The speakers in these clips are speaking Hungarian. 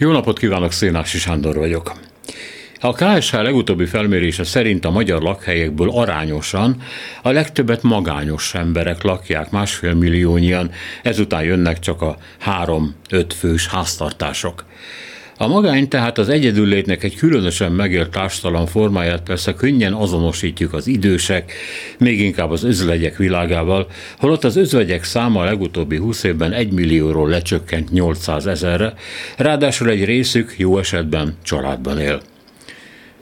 Jó napot kívánok, Szénási Sándor vagyok. A KSH legutóbbi felmérése szerint a magyar lakhelyekből arányosan a legtöbbet magányos emberek lakják, másfél milliónyian, ezután jönnek csak a három-öt fős háztartások. A magány tehát az egyedüllétnek egy különösen megélt társadalom formáját persze könnyen azonosítjuk az idősek, még inkább az özvegyek világával, holott az özvegyek száma a legutóbbi 20 évben 1 millióról lecsökkent 800 ezerre, ráadásul egy részük jó esetben családban él.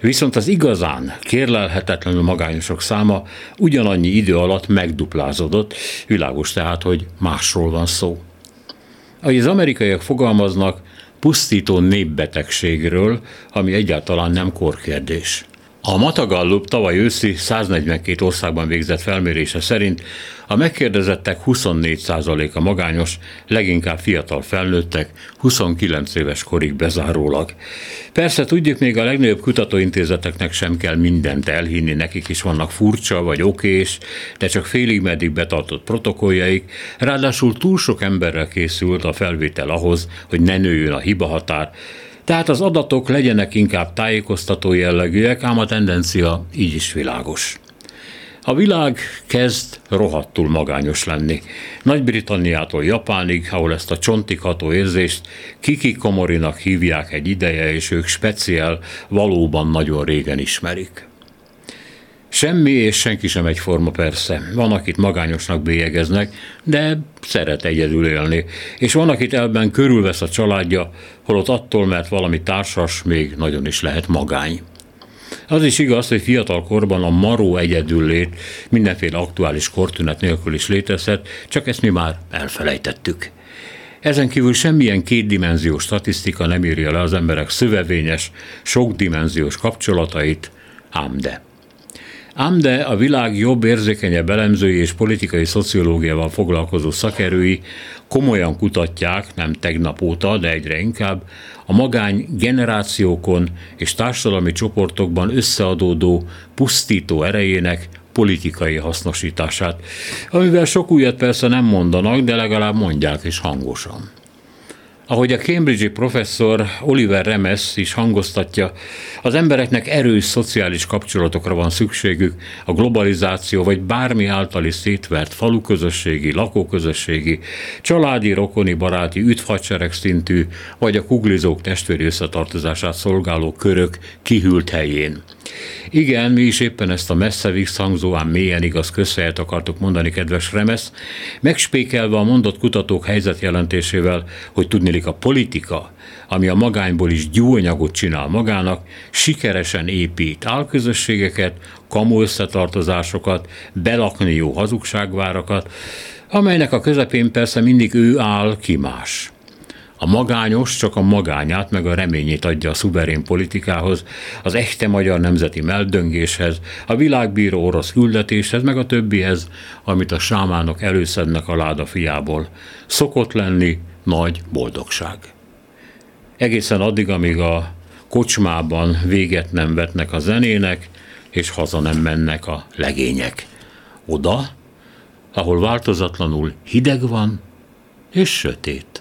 Viszont az igazán kérlelhetetlenül magányosok száma ugyanannyi idő alatt megduplázódott, világos tehát, hogy másról van szó. Ahogy az amerikaiak fogalmaznak, pusztító népbetegségről, ami egyáltalán nem korkérdés. A Matagallup tavaly őszi 142 országban végzett felmérése szerint a megkérdezettek 24%-a magányos, leginkább fiatal felnőttek, 29 éves korig bezárólag. Persze tudjuk, még a legnagyobb kutatóintézeteknek sem kell mindent elhinni, nekik is vannak furcsa vagy okés, de csak félig meddig betartott protokolljaik, ráadásul túl sok emberrel készült a felvétel ahhoz, hogy ne nőjön a hibahatár, tehát az adatok legyenek inkább tájékoztató jellegűek, ám a tendencia így is világos. A világ kezd rohadtul magányos lenni. Nagy-Britanniától Japánig, ahol ezt a csontikható érzést Kiki Komorinak hívják egy ideje, és ők speciál valóban nagyon régen ismerik. Semmi és senki sem egyforma persze. Van, akit magányosnak bélyegeznek, de szeret egyedül élni. És van, akit elben körülvesz a családja, holott attól, mert valami társas még nagyon is lehet magány. Az is igaz, hogy fiatal korban a maró egyedüllét mindenféle aktuális kortünet nélkül is létezhet, csak ezt mi már elfelejtettük. Ezen kívül semmilyen kétdimenziós statisztika nem írja le az emberek szövevényes, sokdimenziós kapcsolatait, ám de. Ám de a világ jobb, érzékenyebb elemzői és politikai szociológiával foglalkozó szakerői komolyan kutatják, nem tegnap óta, de egyre inkább, a magány generációkon és társadalmi csoportokban összeadódó pusztító erejének politikai hasznosítását, amivel sok újat persze nem mondanak, de legalább mondják is hangosan. Ahogy a Cambridge-i professzor Oliver Remes is hangoztatja, az embereknek erős szociális kapcsolatokra van szükségük, a globalizáció vagy bármi általi szétvert faluközösségi, lakóközösségi, családi, rokoni, baráti, üdvhadsereg szintű, vagy a kuglizók testvéri összetartozását szolgáló körök kihűlt helyén. Igen, mi is éppen ezt a messze visszhangzó, ám mélyen igaz közhelyet akartuk mondani, kedves Remesz, megspékelve a mondott kutatók helyzetjelentésével, hogy tudnélik a politika, ami a magányból is gyúanyagot csinál magának, sikeresen épít álközösségeket, kamu összetartozásokat, belakni jó hazugságvárakat, amelynek a közepén persze mindig ő áll ki más. A magányos csak a magányát meg a reményét adja a szuverén politikához, az echte magyar nemzeti meldöngéshez, a világbíró orosz küldetéshez, meg a többihez, amit a sámánok előszednek a láda fiából. Szokott lenni nagy boldogság. Egészen addig, amíg a kocsmában véget nem vetnek a zenének, és haza nem mennek a legények. Oda, ahol változatlanul hideg van és sötét.